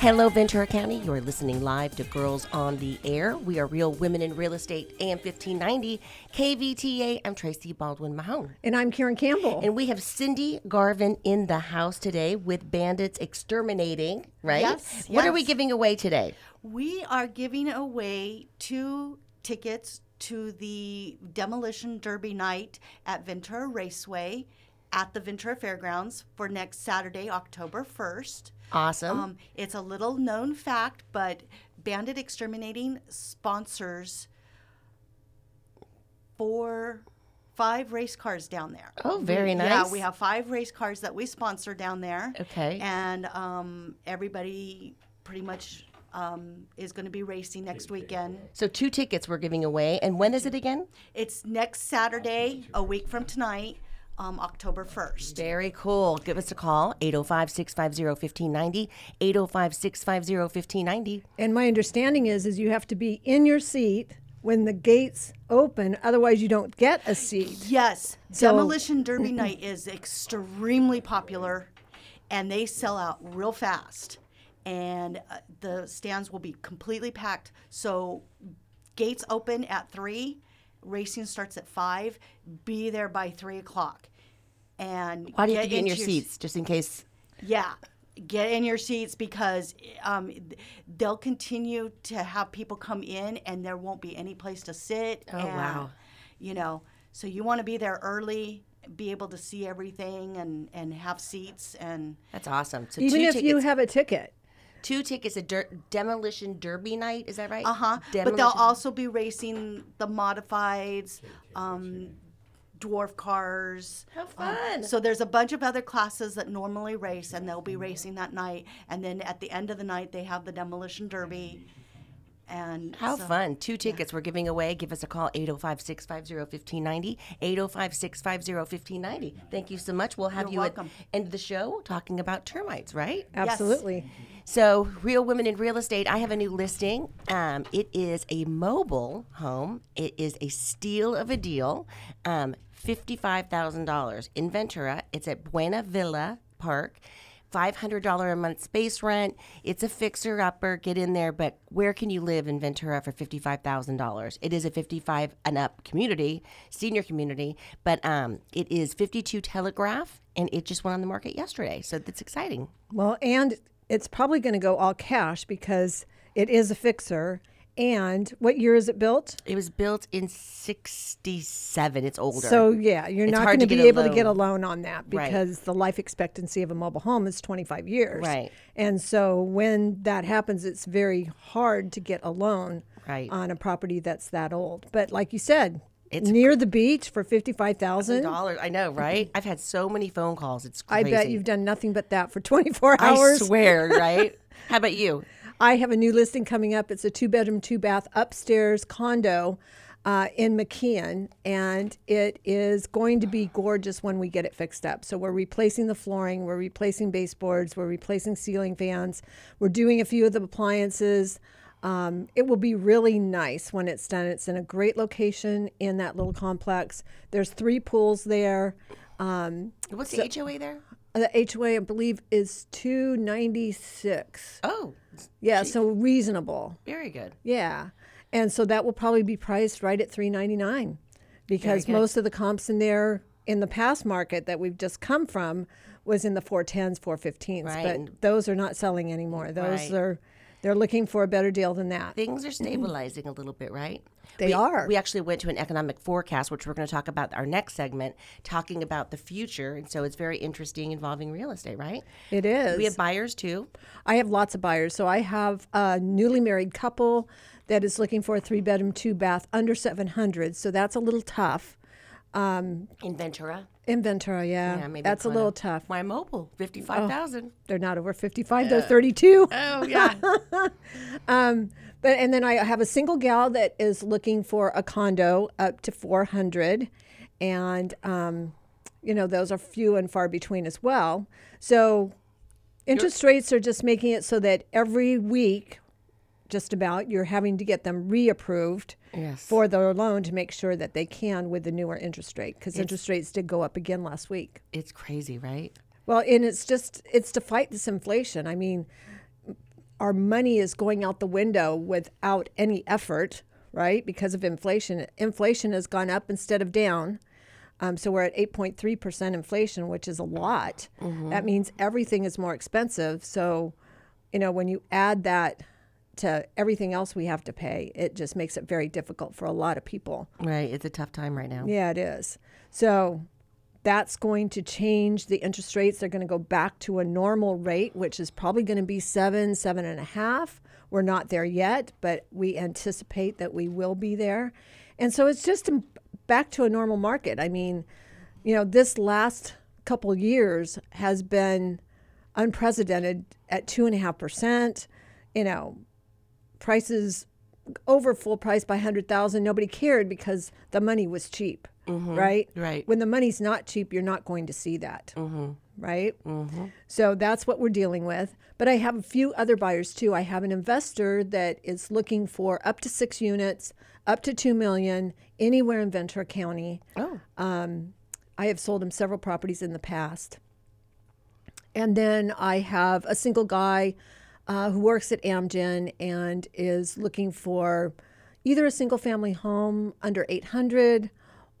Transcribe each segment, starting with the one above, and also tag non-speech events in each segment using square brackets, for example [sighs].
Hello, Ventura County. You're listening live to Girls on the Air. We are Real Women in Real Estate, AM 1590, KVTA. I'm Tracy Baldwin Mahone. And I'm Karen Campbell. And we have Cindy Garvin in the house today with Bandits Exterminating, right? Yes, What are we giving away today? We are giving away two tickets to the Demolition Derby night at Ventura Raceway at the Ventura Fairgrounds for next Saturday, October 1st. Awesome. Um, it's a little known fact, but Bandit Exterminating sponsors four, five race cars down there. Oh, very We- Yeah, nice. we have five race cars that we sponsor down there. Okay. And um, everybody pretty much um, is going to be racing next weekend. so, two tickets we're giving away. And when is it again? It's next Saturday, a week from tonight, um, October 1st. Very cool. Give us a call, 805 650 1590. 805 650 1590. And my understanding is is you have to be in your seat when the gates open, otherwise you don't get a seat. Yes, So- Demolition Derby night is extremely popular, and they sell out real fast. And uh, the stands will be completely packed. So, gates open at three, racing starts at five. Be there by three o'clock. And Why do you have to get in your into seats just in case? Yeah, get in your seats because um, they'll continue to have people come in, and there won't be any place to sit. Oh, and, wow. You know, so you want to be there early, be able to see everything, and and have seats and. That's awesome. So, Even if tickets. you have a ticket. Two tickets, a der- demolition derby night. Is that right? Uh huh. But they'll also be racing the modifieds, um, dwarf cars. How Um, fun. so there's a bunch of other classes that normally race, and they'll be racing that night. And then at the end of the night, they have the demolition derby. And How so- fun. Two tickets we're giving away. Give us a call, 805 650 1590. 805 650 1590. Thank you so much. We'll have You're you welcome. at end of the show talking about termites, right? Absolutely. So, Real Women in Real Estate, I have a new listing. Um, it is a mobile home, it is a steal of a deal. Um, $55,000 in Ventura. It's at Buena Villa Park. $500 a month space rent. It's a fixer upper. Get in there. But where can you live in Ventura for $55,000? It is a 55 and up community, senior community, but um, it is 52 Telegraph and it just went on the market yesterday. So that's exciting. Well, and it's probably going to go all cash because it is a fixer. And what year is it built? It was built in 67. It's older. So yeah, you're It's not going to be able to get a loan. loan on that Right. because the life expectancy of a mobile home is 25 years. Right. And so when that happens, it's very hard to get a loan Right. on a property that's that old. But like you said, It's near the beach for 55,000. dollars. I know, right? I've had so many phone calls. It's I bet you've done nothing but that for 24 hours. I hours. swear, [laughs] right? How about you? I have a new listing coming up. It's a two bedroom, two bath upstairs condo uh, in McKeon, and it is going to be gorgeous when we get it fixed up. So we're replacing the flooring, we're replacing baseboards, we're replacing ceiling fans, we're doing a few of the appliances. Um, it will be really nice when it's done. It's in a great location in that little complex. There's three pools there. Um, What's the HOA there? The HOA, I believe, is 296. Oh, Yeah, so reasonable. very good. Yeah. And so that will probably be priced right at 399 because most of the comps in there in the past market that we've just come from was in the 410s, 415s, Right. but those are not selling anymore. Those Right. are they're looking for a better deal than that. Things are mm-hmm. stabilizing a little bit, right? They we, are. We actually went to an economic forecast, which we're going to talk about our next segment, talking about the future. And so it's very interesting involving real estate, right? It is. We have buyers too. I have lots of buyers. So I have a newly married couple that is looking for a three bedroom, two bath under 700. So that's a little tough. In Ventura. In Ventura, yeah. Yeah, maybe that's a little tough. My mobile, 55,000. They're not over 55, they're 32. Oh, yeah. [laughs] um, But and then I have a single gal that is looking for a condo up to 400 and um, you know those are few and far between as well. So interest rates are just making it so that every week just about you're having to get them reapproved Yes. for their loan to make sure that they can with the newer interest rate because interest rates did go up again last week. it's crazy, right? Well, and it's just it's to fight this inflation. I mean, our money is going out the window without any effort, right? Because of inflation. Inflation has gone up instead of down. Um, so we're at 8.3% inflation, which is a lot. That means everything is more expensive. So, you know, when you add that to everything else we have to pay, it just makes it very difficult for a lot of people. Right. It's a tough time right now. Yeah, it is. So that's going to change the interest rates. They're going to go back to a normal rate, which is probably going to be seven, seven and a half. We're not there yet, but we anticipate that we will be there. And so it's just um, back to a normal market. I mean, you know, this last couple years has been unprecedented at two and a half percent. You know, prices over full price by 100,000 nobody cared because the money was cheap mm-hmm. right? Right. when the money's not cheap you're not going to see that mm-hmm. right? Mm-hmm. So that's what we're dealing with. But i have a few other buyers too. I have an investor that is looking for up to 6 units up to 2 million anywhere in ventura county. Oh. Um, I have sold him several properties in the past. And then I have a single guy uh, who works at Amgen and is looking for either a single family home under 800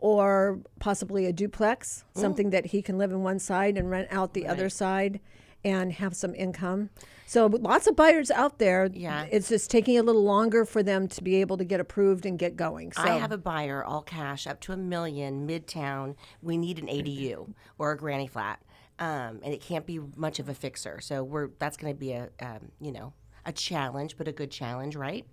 or possibly a duplex, something that he can live in one side and rent out the other side and have some income. So lots of buyers out there. Yeah. It's just taking a little longer for them to be able to get approved and get going. So I have a buyer, all cash, up to a million, midtown. We need an ADU or a granny flat, um, and it can't be much of a fixer. So we're that's going to be a um, you know a challenge, but a good challenge, right?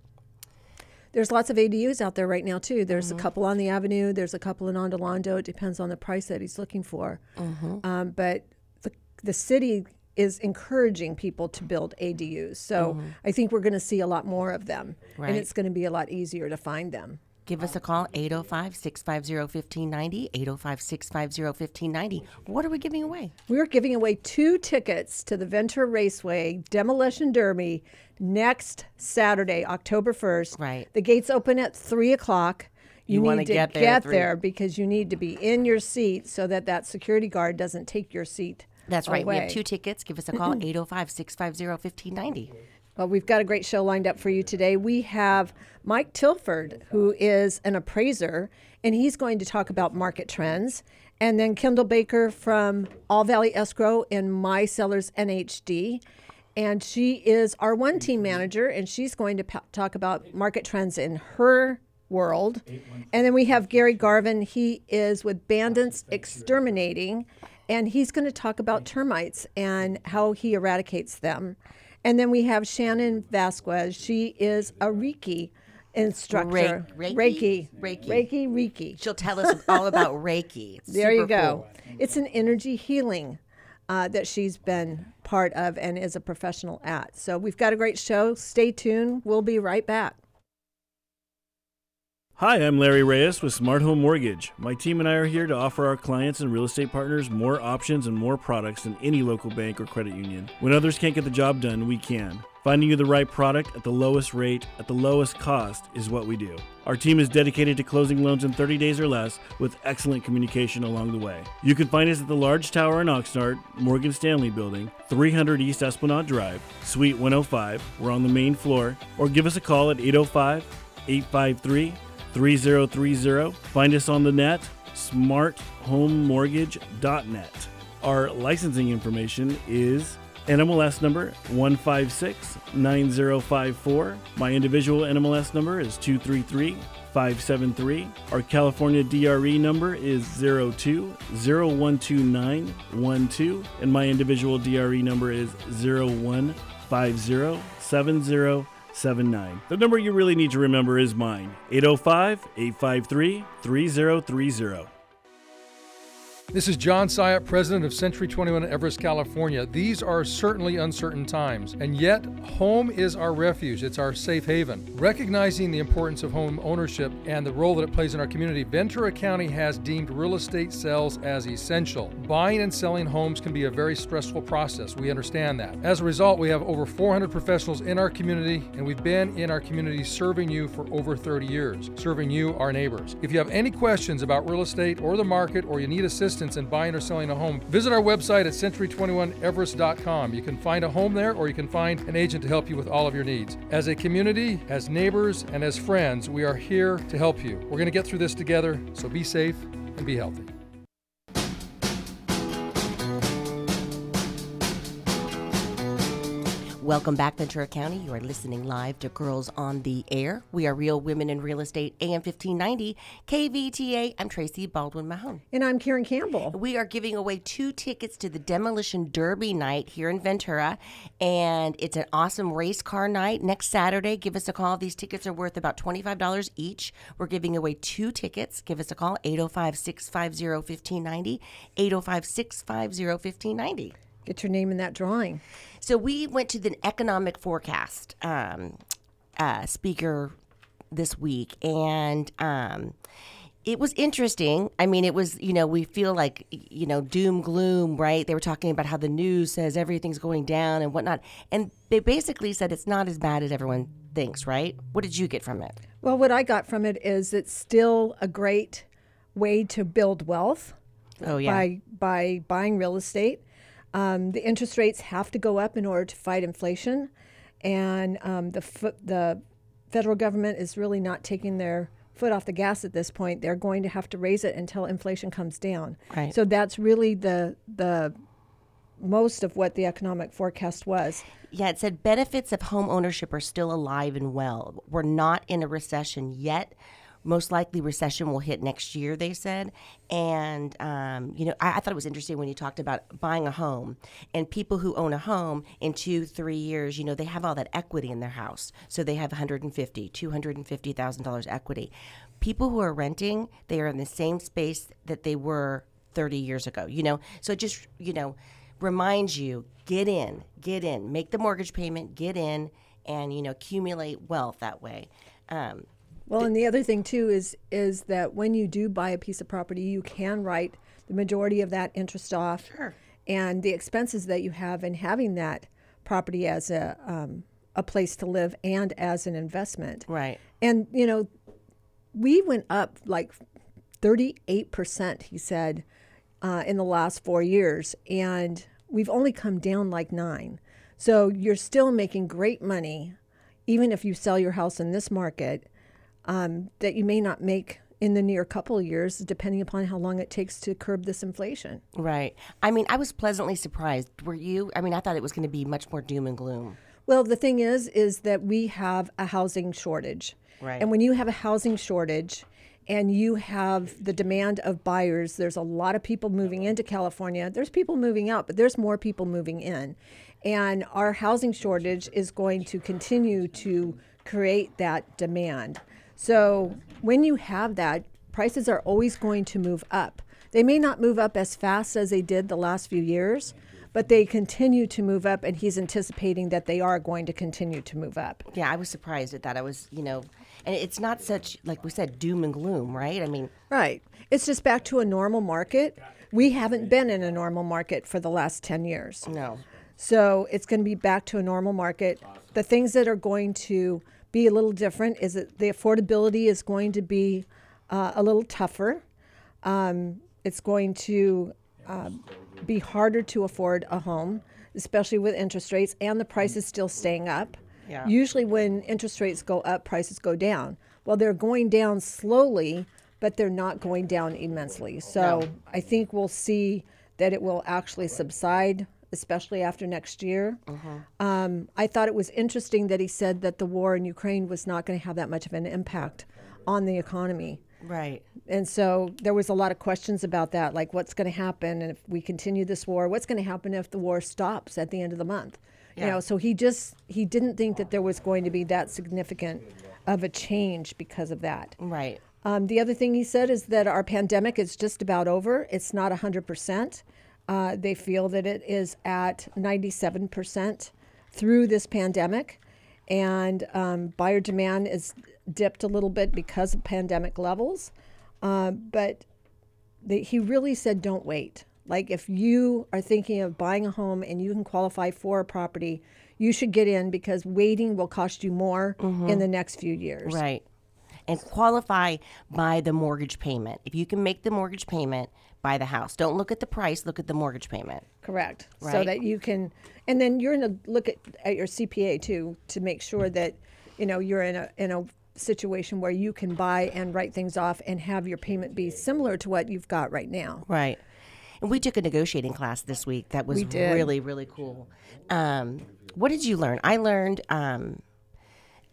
There's lots of ADUs out there right now too. There's Mm-hmm. a couple on the avenue. There's a couple in Ondulando. It depends on the price that he's looking for. Mm-hmm. Um, but the the city is encouraging people to build ADUs. So I think we're going to see a lot more of them, Mm-hmm. Right. and it's going to be a lot easier to find them. Give us a call, 805 650 1590. 805 650 1590. What are we giving away? We're giving away two tickets to the Ventura Raceway Demolition Derby next Saturday, October 1st. Right. The gates open at 3 o'clock. You need wanna get there three. there because you need to be in your seat so that that security guard doesn't take your seat. That's right. We have away. two tickets. Give us a call, 805 650 1590. Well, we've got a great show lined up for you today. We have Mike Tilford, who is an appraiser, and he's going to talk about market trends. And then Kendall Baker from All Valley Escrow and My Sellers NHD. And she is our one team manager, and she's going to pa- talk about market trends in her world. And then we have Gary Garvin. He is with Bandits Exterminating, and he's going to talk about termites and how he eradicates them. And then we have Shannon Vasquez. She is a Reiki instructor. Reiki? Reiki. Reiki. Reiki. Reiki. She'll tell us all about [laughs] Reiki. It's There you go. cool. It's an energy healing uh, that she's been part of and is a professional at. So we've got a great show. Stay tuned. We'll be right back. Hi, I'm Larry Reyes with Smart Home Mortgage. My team and I are here to offer our clients and real estate partners more options and more products than any local bank or credit union. When others can't get the job done, we can. Finding you the right product at the lowest rate, at the lowest cost, is what we do. Our team is dedicated to closing loans in 30 days or less with excellent communication along the way. You can find us at the large tower in Oxnard, Morgan Stanley Building, 300 East Esplanade Drive, Suite 105. We're on the main floor. Or give us a call at 805 853 3030. Find us on the net, smarthomemortgage.net. Our licensing information is NMLS number 1569054. My individual NMLS number is 233573. Our California DRE number is 02012912 and my individual DRE number is 015070 79. The number you really need to remember is mine 805 853 3030. This is John Syatt, president of Century 21 in Everest, California. These are certainly uncertain times, and yet home is our refuge. It's our safe haven. Recognizing the importance of home ownership and the role that it plays in our community, Ventura County has deemed real estate sales as essential. Buying and selling homes can be a very stressful process. We understand that. As a result, we have over 400 professionals in our community, and we've been in our community serving you for over 30 years, serving you, our neighbors. If you have any questions about real estate or the market, or you need assistance, assistance in buying or selling a home, visit our website at century21everest.com. You can find a home there or you can find an agent to help you with all of your needs. As a community, as neighbors, and as friends, we are here to help you. We're going to get through this together, so be safe and be healthy. Welcome back, Ventura County. You are listening live to Girls on the Air. We are Real Women in Real Estate, AM 1590, KVTA. I'm Tracy Baldwin Mahone. And I'm Karen Campbell. We are giving away two tickets to the Demolition Derby night here in Ventura. And it's an awesome race car night next Saturday. Give us a call. These tickets are worth about $25 each. We're giving away two tickets. Give us a call, 805 650 1590. 805 650 1590. Get your name in that drawing. So we went to the economic forecast um, uh, speaker this week, and um, it was interesting. I mean, it was you know we feel like you know doom gloom, right? They were talking about how the news says everything's going down and whatnot, and they basically said it's not as bad as everyone thinks, right? What did you get from it? Well, what I got from it is it's still a great way to build wealth Oh yeah, by by buying real estate. Um, the interest rates have to go up in order to fight inflation, and um, the fo- the federal government is really not taking their foot off the gas at this point. They're going to have to raise it until inflation comes down. Right. So that's really the the most of what the economic forecast was. Yeah, it said benefits of home ownership are still alive and well. We're not in a recession yet. Most likely, recession will hit next year, they said. And, um, you know, I, I thought it was interesting when you talked about buying a home and people who own a home in two, three years, you know, they have all that equity in their house. So they have 150, $250,000 equity. People who are renting, they are in the same space that they were 30 years ago, you know? So it just, you know, reminds you get in, get in, make the mortgage payment, get in, and, you know, accumulate wealth that way. Um, Well, and the other thing too is is that when you do buy a piece of property, you can write the majority of that interest off, Sure. and the expenses that you have in having that property as a um, a place to live and as an investment. right. And you know, we went up like thirty eight percent. He said uh, in the last four years, and we've only come down like nine. So you're still making great money, even if you sell your house in this market um, that you may not make in the near couple of years, depending upon how long it takes to curb this inflation. Right. I mean, I was pleasantly surprised. Were you? I mean, I thought it was going to be much more doom and gloom. Well, the thing is, is that we have a housing shortage, Right. and when you have a housing shortage, and you have the demand of buyers, there's a lot of people moving into California. There's people moving out, but there's more people moving in, and our housing shortage is going to continue to create that demand. So when you have that, prices are always going to move up. They may not move up as fast as they did the last few years, but they continue to move up, and he's anticipating that they are going to continue to move up. Yeah, I was surprised at that. I was, you know, and it's not such like we said doom and gloom, right? I mean, Right. It's just back to a normal market. We haven't been in a normal market for the last 10 years. no. So it's going to be back to a normal market. The things that are going to be a little different is that the affordability is going to be uh, a little tougher. Um, it's going to um, be harder to afford a home, especially with interest rates and the prices still staying up. Yeah. Usually, when interest rates go up, prices go down. Well, they're going down slowly, but they're not going down immensely. So I think we'll see that it will actually subside, especially after next year. Um, I thought it was interesting that he said that the war in Ukraine was not going to have that much of an impact on the economy. Right. And so there was a lot of questions about that, like what's going to happen and if we continue this war, what's going to happen if the war stops at the end of the month? You know, so he just he didn't think that there was going to be that significant of a change because of that. Right. Um, the other thing he said is that our pandemic is just about over. It's not 100%. Uh, they feel that it is at 97% through this pandemic. And um, buyer demand is dipped a little bit because of pandemic levels. Uh, but they, he really said, don't wait. Like, if you are thinking of buying a home and you can qualify for a property, you should get in because waiting will cost you more in the next few years. Right. And qualify by the mortgage payment. If you can make the mortgage payment, buy the house. Don't look at the price, look at the mortgage payment. Correct. Right? So that you can, and then you're going to look at, at your CPA too to make sure that, you know, you're in a in a situation where you can buy and write things off and have your payment be similar to what you've got right now. Right. And we took a negotiating class this week that was We really, really cool. Um, what did you learn? I learned, um,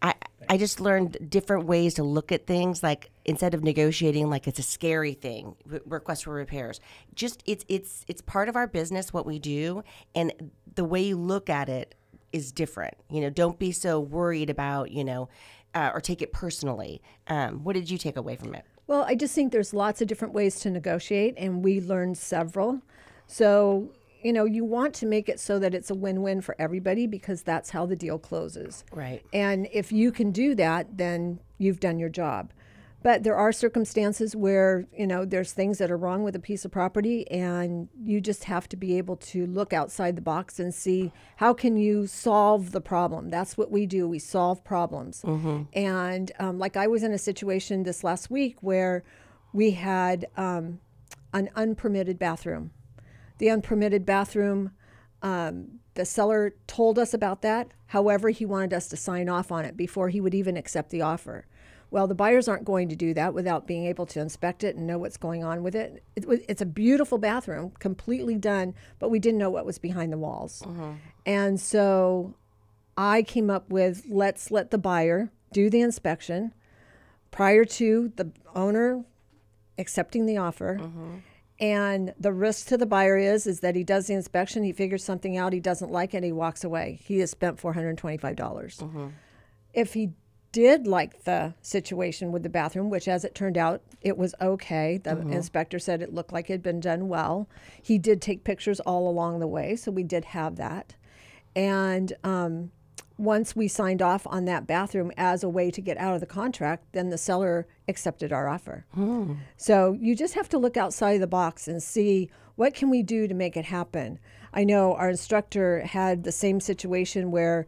I, I just learned different ways to look at things. Like instead of negotiating like it's a scary thing, re- request for repairs. Just it's it's it's part of our business what we do, and the way you look at it is different. You know, don't be so worried about you know, uh, or take it personally. Um, what did you take away from it? Well, I just think there's lots of different ways to negotiate, and we learned several. So, you know, you want to make it so that it's a win win for everybody because that's how the deal closes. Right. And if you can do that, then you've done your job. But there are circumstances where, you know, there's things that are wrong with a piece of property and you just have to be able to look outside the box and see how can you solve the problem. That's what we do. We solve problems. And um, like I was in a situation this last week where we had um, an unpermitted bathroom. The unpermitted bathroom um, the seller told us about that. However, he wanted us to sign off on it before he would even accept the offer. Well, the buyers aren't going to do that without being able to inspect it and know what's going on with it. it it's a beautiful bathroom, completely done, but we didn't know what was behind the walls. And so I came up with let's let the buyer do the inspection prior to the owner accepting the offer. And the risk to the buyer is is that he does the inspection, he figures something out, he doesn't like it, he walks away. He has spent four hundred and twenty-five dollars. If he did like the situation with the bathroom, which as it turned out, it was okay. The inspector said it looked like it had been done well. He did take pictures all along the way, so we did have that. And um, once we signed off on that bathroom as a way to get out of the contract, then the seller accepted our offer. Hmm. So you just have to look outside the box and see what can we do to make it happen. I know our instructor had the same situation where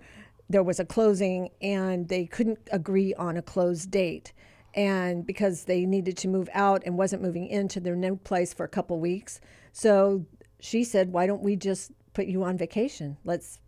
there was a closing and they couldn't agree on a closed date. And because they needed to move out and wasn't moving into their new place for a couple weeks. So she said, Why don't we just put you on vacation? Let's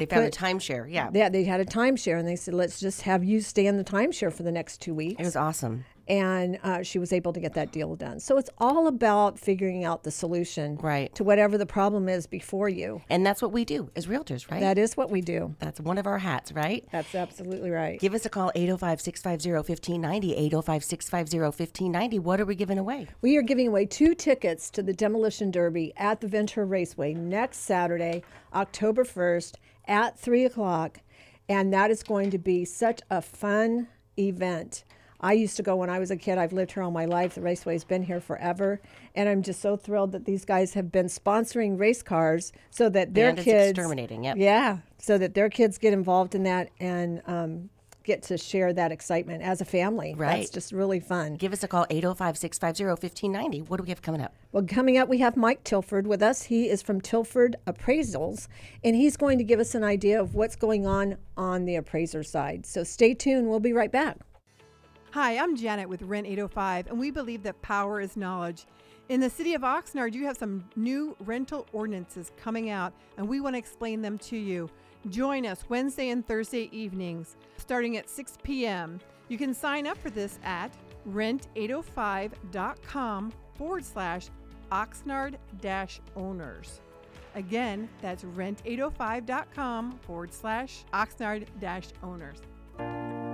They found a Put- timeshare. Yeah. yeah, they had a timeshare, and they said, "Let's just have you stay in the timeshare for the next two weeks." It was awesome. and uh, she was able to get that deal done. So it's all about figuring out the solution Right. to whatever the problem is before you. And that's what we do as realtors, right? That is what we do. that's one of our hats, right? That's absolutely right. Give us a call 805 650 1590. 805 650 1590. What are we giving away? We are giving away two tickets to the Demolition Derby at the Ventura Raceway next Saturday, October 1st at 3 o'clock. And that is going to be such a fun event. I used to go when I was a kid. I've lived here all my life. The raceway's been here forever. And I'm just so thrilled that these guys have been sponsoring race cars so that their Bandits kids. Exterminating, yep. Yeah, so that their kids get involved in that and um, get to share that excitement as a family. Right. That's just really fun. Give us a call 805 650 1590. What do we have coming up? Well, coming up, we have Mike Tilford with us. He is from Tilford Appraisals, and he's going to give us an idea of what's going on on the appraiser side. So stay tuned. We'll be right back. Hi, I'm Janet with Rent 805, and we believe that power is knowledge. In the city of Oxnard, you have some new rental ordinances coming out, and we want to explain them to you. Join us Wednesday and Thursday evenings, starting at 6 p.m. You can sign up for this at rent805.com forward slash Oxnard owners. Again, that's rent805.com forward slash Oxnard owners.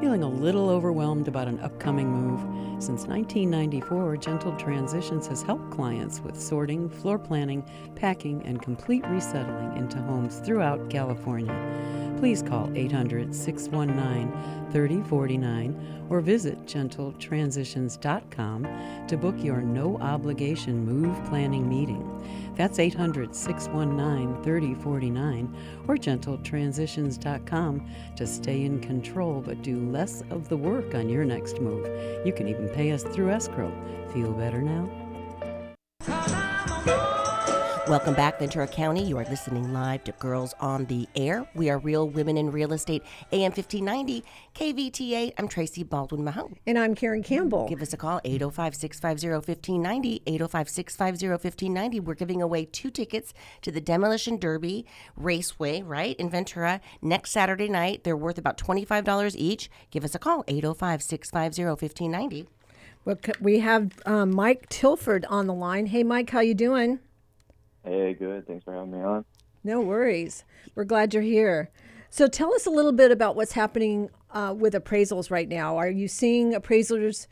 Feeling a little overwhelmed about an upcoming move? Since 1994, Gentle Transitions has helped clients with sorting, floor planning, packing, and complete resettling into homes throughout California. Please call 800 619 3049 or visit gentletransitions.com to book your no obligation move planning meeting. That's 800 619 3049 or gentletransitions.com to stay in control but do less of the work on your next move. You can even pay us through escrow. Feel better now? Welcome back, Ventura County. You are listening live to Girls on the Air. We are Real Women in Real Estate, AM 1590, KVTA. I'm Tracy Baldwin Mahone. And I'm Karen Campbell. Give us a call, 805 650 1590. 805 650 1590. We're giving away two tickets to the Demolition Derby Raceway, right, in Ventura next Saturday night. They're worth about $25 each. Give us a call, 805 650 1590. We have um, Mike Tilford on the line. Hey, Mike, how you doing? Hey, good. Thanks for having me on. No worries. We're glad you're here. So tell us a little bit about what's happening uh, with appraisals right now. Are you seeing appraisers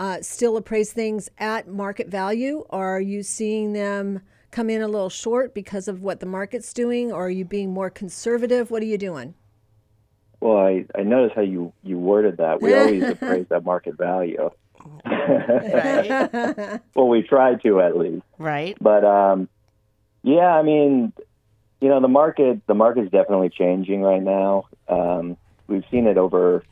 uh, still appraise things at market value, or are you seeing them come in a little short because of what the market's doing, or are you being more conservative? What are you doing? Well, I, I noticed how you, you worded that. We always [laughs] appraise at market value. Right. [laughs] [laughs] Well, we try to at least. right. But um, yeah, I mean, you know, the market the market's definitely changing right now. Um, we've seen it over,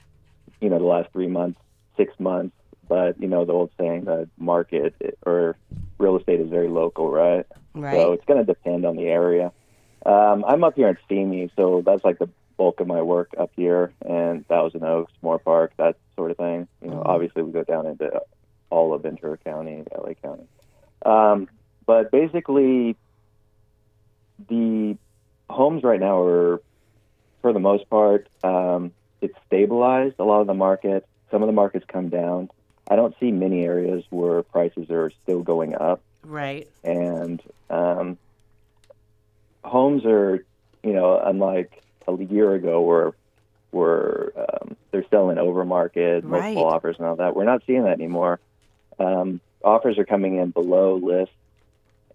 you know, the last three months, six months. But you know, the old saying that market or real estate is very local, right? Right. So it's going to depend on the area. Um, I'm up here in Simi, so that's like the bulk of my work up here, and Thousand Oaks, Moorpark, that sort of thing. You know, obviously we go down into all of Ventura County, LA County. Um, but basically, the homes right now are, for the most part, um, it's stabilized. A lot of the market, some of the markets come down. I don't see many areas where prices are still going up Right. and um, homes are, you know, unlike a year ago where where um, they're selling over market, Right. multiple offers and all that. We're not seeing that anymore. Um, offers are coming in below list,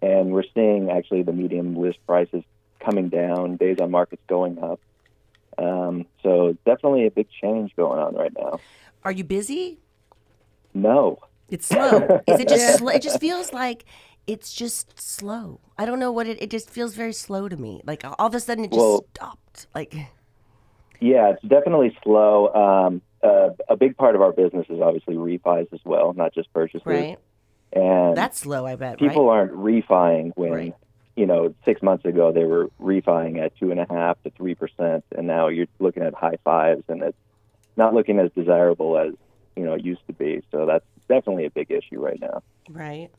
and we're seeing actually the medium list prices coming down, days on markets going up. Um, so definitely a big change going on right now. Are you busy? No, It's slow. Is it just? [laughs] Sl- it just feels like it's just slow. I don't know what it. It just feels very slow to me. Like all of a sudden it just Well- stopped. Like Yeah, it's definitely slow. Um, uh, a big part of our business is obviously refis as well, not just purchases. right. And That's slow. I bet. people right. aren't refining when, Right. you know, six months ago they were refining at two and a half to three percent, and now you're looking at high fives, and it's not looking as desirable as you know it used to be. So that's definitely a big issue right now. Right.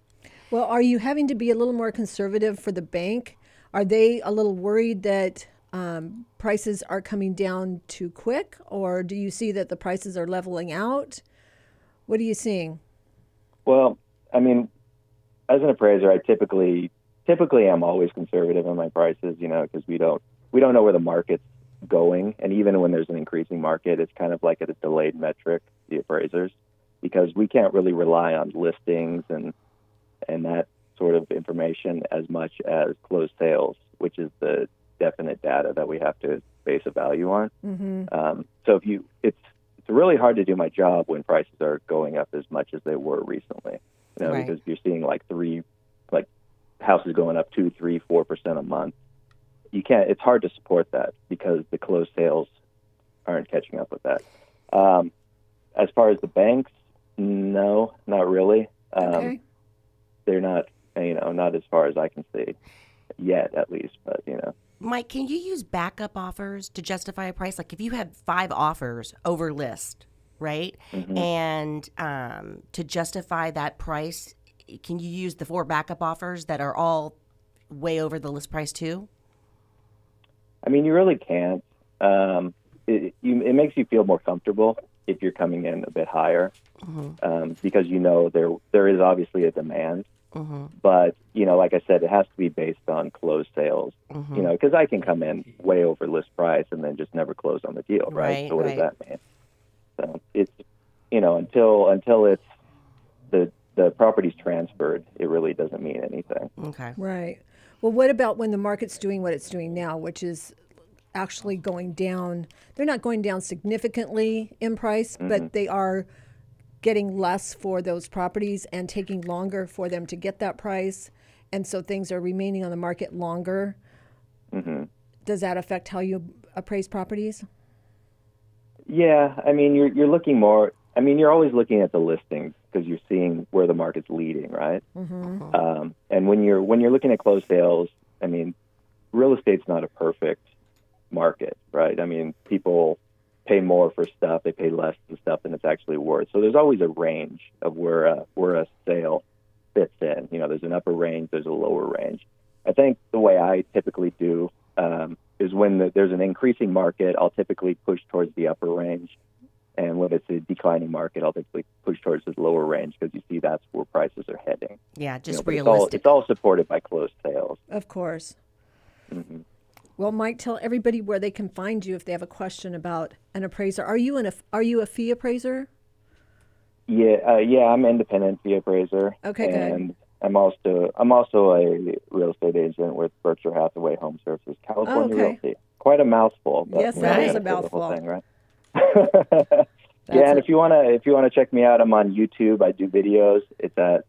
Well, are you having to be a little more conservative for the bank? Are they a little worried that um, prices are coming down too quick, or do you see that the prices are leveling out? What are you seeing? Well, I mean, as an appraiser, I typically typically I'm always conservative in my prices, you know, because we don't we don't know where the market's going, and even when there's an increasing market, it's kind of like a delayed metric, the appraisers, because we can't really rely on listings and and that sort of information as much as closed sales, which is the definite data that we have to base a value on. Mm-hmm. Um, so if you, it's it's really hard to do my job when prices are going up as much as they were recently. You know, Right. because you're seeing like three, like houses going up two, three, four percent a month. You can't. It's hard to support that because the closed sales aren't catching up with that. Um, as far as the banks, no, not really. Um, Okay. They're not, you know, not as far as I can see yet, at least. But you know, Mike, can you use backup offers to justify a price? Like if you have five offers over list, right, Mm-hmm. and um, to justify that price, can you use the four backup offers that are all way over the list price too? I mean, you really can't. Um, it, you, it makes you feel more comfortable if you're coming in a bit higher, um, because you know there there is obviously a demand. But you know, like I said, it has to be based on closed sales. You know, because I can come in way over list price and then just never close on the deal, right? Right, so what right. does that mean? So it's you know until until it's the the property's transferred, it really doesn't mean anything. Okay. Right. Well, what about when the market's doing what it's doing now, which is actually going down? They're not going down significantly in price, but they are getting less for those properties and taking longer for them to get that price. And so things are remaining on the market longer. Mm-hmm. Does that affect how you appraise properties? Yeah, I mean, you're you're looking more. I mean, you're always looking at the listings because you're seeing where the market's leading, right? Um, and And when you're when you're looking at closed sales, I mean, real estate's not a perfect market, right? I mean, people pay more for stuff, they pay less for stuff than it's actually worth. So there's always a range of where a, where a sale fits in. You know, there's an upper range, there's a lower range. I think the way I typically do um, is when the, there's an increasing market, I'll typically push towards the upper range. And when it's a declining market, I'll typically push towards the lower range because you see that's where prices are heading. Yeah, You just know, but it's all, realistic. it's all supported by closed sales. Of course. hmm Well, Mike, tell everybody where they can find you if they have a question about an appraiser. Are you an are you a fee appraiser? Yeah, uh, yeah, I'm independent fee appraiser. Okay, good. I'm also I'm also a real estate agent with Berkshire Hathaway Home Services California Oh, okay. Realty. Quite a mouthful. but, Yes, you that know, is a gotta say the whole mouthful. thing, right? [laughs] Yeah, and a- if you wanna if you wanna check me out, I'm on YouTube. I do videos. It's at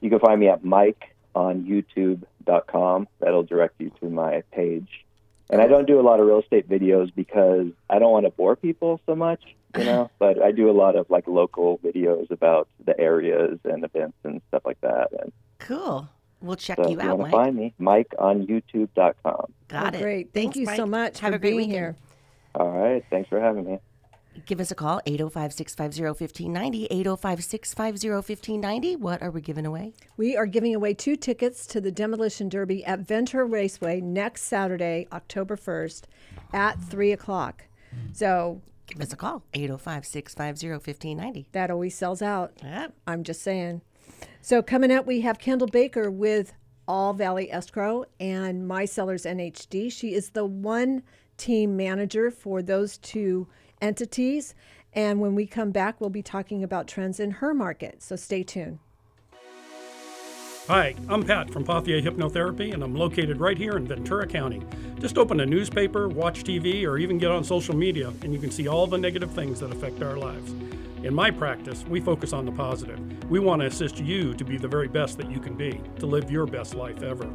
you can find me at Mike on YouTube.com. That'll direct you to my page. And I don't do a lot of real estate videos because I don't want to bore people so much, you know. but I do a lot of like local videos about the areas and events and stuff like that. And Cool. We'll check so you if you out, want Mike. to find me, Mike on YouTube.com. Got Oh, it. Great. Thank Thanks, you so much Have for a great being weekend. here. All right, thanks for having me. Give us a call, 805 650 1590. 805 650 1590. What are we giving away? We are giving away two tickets to the Demolition Derby at Ventura Raceway next Saturday, October 1st at 3 o'clock. So Give us a call, 805 650 1590. that always sells out. Yep. I'm just saying. So coming up, we have Kendall Baker with All Valley Escrow and My Sellers NHD. She is the one team manager for those two entities. And when we come back, we'll be talking about trends in her market. So stay tuned. Hi, I'm Pat from Pothier Hypnotherapy, and I'm located right here in Ventura County. Just open a newspaper, watch TV, or even get on social media, and you can see all the negative things that affect our lives. In my practice, we focus on the positive. We want to assist you to be the very best that you can be, to live your best life ever.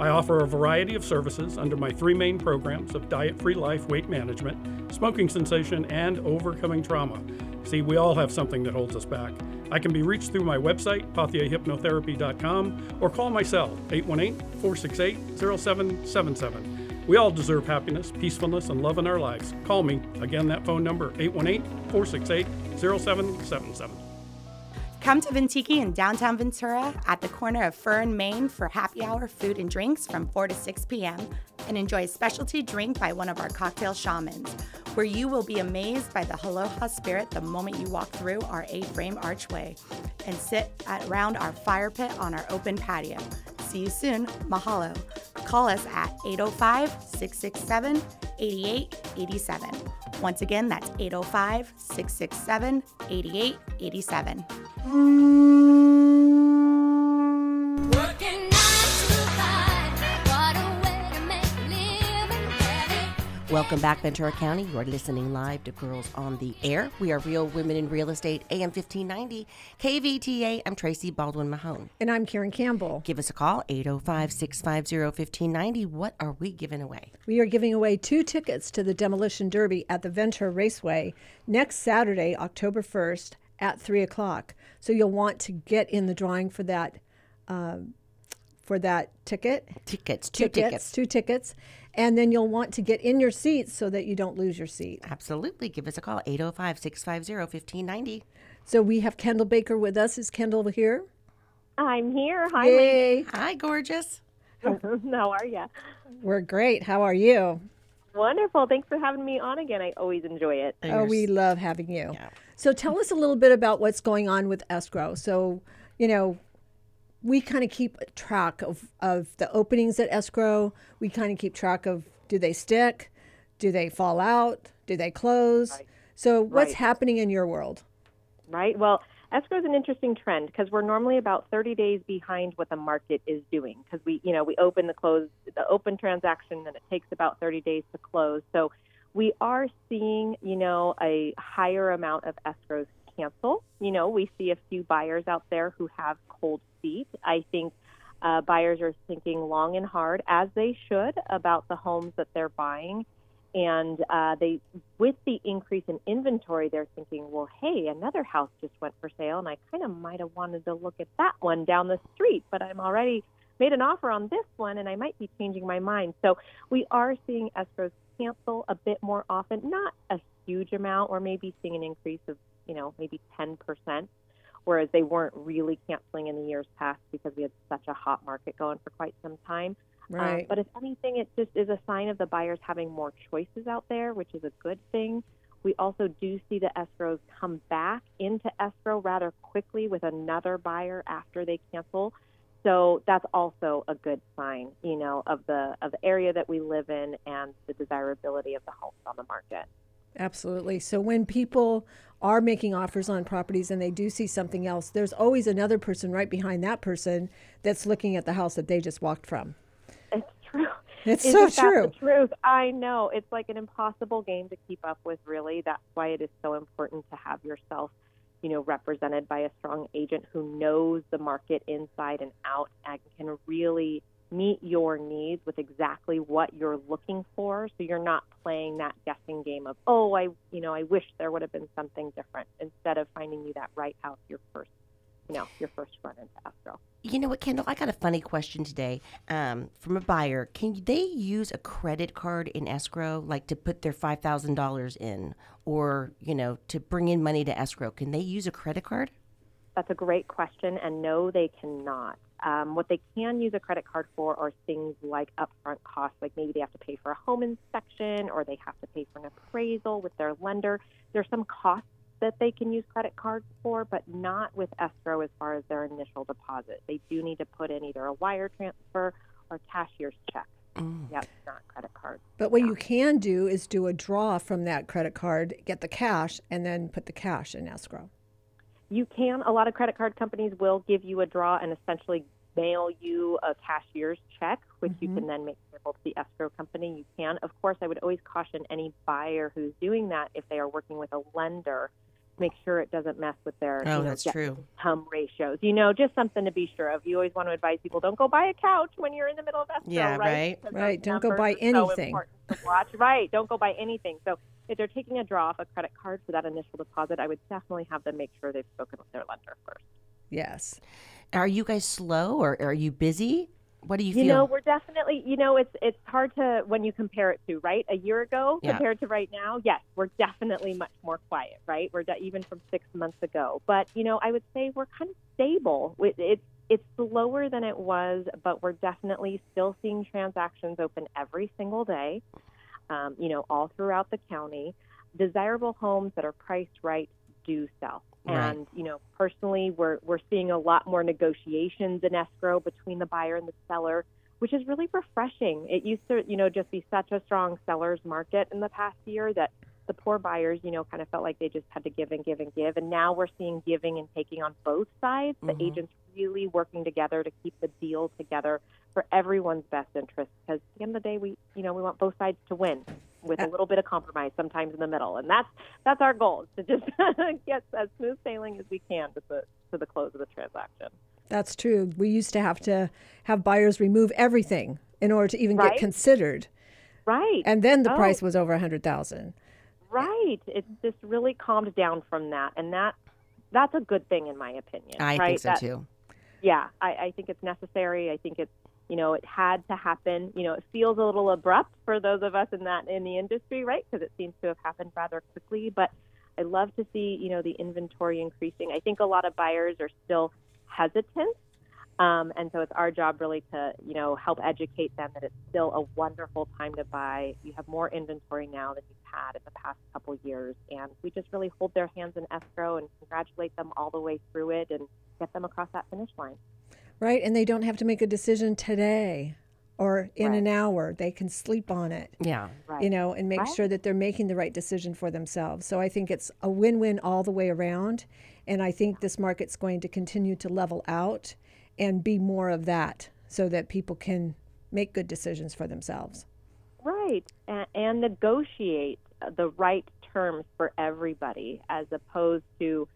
I offer a variety of services under my three main programs of diet free life, weight management, smoking cessation, and overcoming trauma. See, we all have something that holds us back. I can be reached through my website, pathierhypnotherapy.com, or call my cell, 818 468 0777. We all deserve happiness, peacefulness, and love in our lives. Call me. Again, that phone number, 818 468 0777. Come to Ventiki in downtown Ventura at the corner of Fern, Main for happy hour food and drinks from 4 to 6 p.m. and enjoy a specialty drink by one of our cocktail shamans, where you will be amazed by the aloha spirit the moment you walk through our A frame archway and sit at, around our fire pit on our open patio. See you soon. Mahalo. Call us at 805 667 8887. Once again, that's 805 667 8887. Welcome back, Ventura County. You're listening live to Girls on the Air. We are Real Women in Real Estate, AM 1590, KVTA. I'm Tracy Baldwin Mahone. And I'm Karen Campbell. Give us a call, 805 650 1590. What are we giving away? We are giving away two tickets to the Demolition Derby at the Ventura Raceway next Saturday, October 1st at 3 o'clock. So you'll want to get in the drawing for that. Um, for that ticket, Tickets, two tickets. two tickets, and then you'll want to get in your seats so that you don't lose your seat. Absolutely. Give us a call, 805 650 1590. So we have Kendall Baker with us. Is Kendall here? I'm here. Hi, Yay! Hi, gorgeous. [laughs] How are you? We're great. How are you? Wonderful. Thanks for having me on again. I always enjoy it. Oh, we love having you. Yeah. So tell us a little bit about what's going on with escrow. So, you know, we kind of keep track of, of the openings at escrow. We kind of keep track of do they stick? Do they fall out? Do they close? So, what's Right. happening in your world? Right. Well, escrow is an interesting trend because we're normally about 30 days behind what the market is doing because we, you know, we open the close the open transaction and it takes about 30 days to close. So we are seeing, you know, a higher amount of escrows cancel. You know, we see a few buyers out there who have cold feet. I think uh, buyers are thinking long and hard, as they should, about the homes that they're buying. And uh, they, with the increase in inventory, they're thinking, well, hey, another house just went for sale, and I kind of might have wanted to look at that one down the street, but I'm already made an offer on this one and I might be changing my mind. So we are seeing escrows cancel a bit more often, not a huge amount, or maybe seeing an increase of, you know, maybe 10%, whereas they weren't really canceling in the years past because we had such a hot market going for quite some time. Um, Right. but if anything, it just is a sign of the buyers having more choices out there, which is a good thing. We also do see the escrows come back into escrow rather quickly with another buyer after they cancel. So that's also a good sign, you know, of the of the area that we live in and the desirability of the homes on the market. Absolutely. So when people are making offers on properties and they do see something else, there's always another person right behind that person that's looking at the house that they just walked from. It's true. [laughs] It's so true. The truth. I know. It's like an impossible game to keep up with. Really, that's why it is so important to have yourself, you know, represented by a strong agent who knows the market inside and out and can really meet your needs with exactly what you're looking for. So you're not playing that guessing game of, oh, I, you know, I wish there would have been something different instead of finding you that right house your first, you know, your first run into escrow. You know what, Kendall? I got a funny question today um, from a buyer. Can they use a credit card in escrow, like to put their five thousand dollars in, or you know, to bring in money to escrow? Can they use a credit card? That's a great question, and no, they cannot. Um, what they can use a credit card for are things like upfront costs, like maybe they have to pay for a home inspection or they have to pay for an appraisal with their lender. There's some costs that they can use credit cards for, but not with escrow as far as their initial deposit. They do need to put in either a wire transfer or cashier's check. Yep, not credit cards. But what you can do is do a draw from that credit card, get the cash, and then put the cash in escrow. You can. A lot of credit card companies will give you a draw and essentially mail you a cashier's check, which you can mm-hmm. then make payable to the escrow company. You can. Of course, I would always caution any buyer who's doing that if they are working with a lender, make sure it doesn't mess with their Oh, you know, that's true. income ratios. You know, just something to be sure of. You always want to advise people don't go buy a couch when you're in the middle of escrow, Yeah, right? right. Right, don't go buy are so anything. watch. Right, don't go buy anything. So if they're taking a draw off a credit card for that initial deposit, I would definitely have them make sure they've spoken with their lender first. Yes. Are you guys slow or are you busy? What do you, You feel? know, we're definitely, you know, it's it's hard to when you compare it to right a year ago Yeah. compared to right now. Yes, we're definitely much more quiet, right? We're de- even from six months ago. But you know, I would say we're kind of stable. It- It's it's slower than it was, but we're definitely still seeing transactions open every single day. Um, you know, all throughout the county, desirable homes that are priced right do sell. Right. And you know, personally, we're we're seeing a lot more negotiations in escrow between the buyer and the seller, which is really refreshing. It used to, you know, just be such a strong seller's market in the past year that the poor buyers, you know, kind of felt like they just had to give and give and give. And now we're seeing giving and taking on both sides. The Mhm. agents really working together to keep the deal together for everyone's best interest. Because at the end of the day, we, you know, we want both sides to win with a uh, little bit of compromise sometimes in the middle. And that's that's our goal is to just [laughs] get as smooth sailing as we can to the to the close of the transaction. That's true. We used to have to have buyers remove everything in order to even Right. get considered. Right. And then the Oh. price was over a hundred thousand. Right. It's just really calmed down from that, and that that's a good thing in my opinion. I right? think so That- too. Yeah, I, I think it's necessary. I think it's you know it had to happen. You know, it feels a little abrupt for those of us in that in the industry, right? Because it seems to have happened rather quickly. But I love to see you know the inventory increasing. I think a lot of buyers are still hesitant. Um, and so it's our job really to, you know, help educate them that it's still a wonderful time to buy. You have more inventory now than you've had in the past couple years, and we just really hold their hands in escrow and congratulate them all the way through it and get them across that finish line. Right? And they don't have to make a decision today or in Right. an hour. They can sleep on it. Yeah. Right. You know, and make Right. sure that they're making the right decision for themselves. So I think it's a win win all the way around. And I think this market's going to continue to level out and be more of that so that people can make good decisions for themselves. Right, and, and negotiate the right terms for everybody, as opposed to,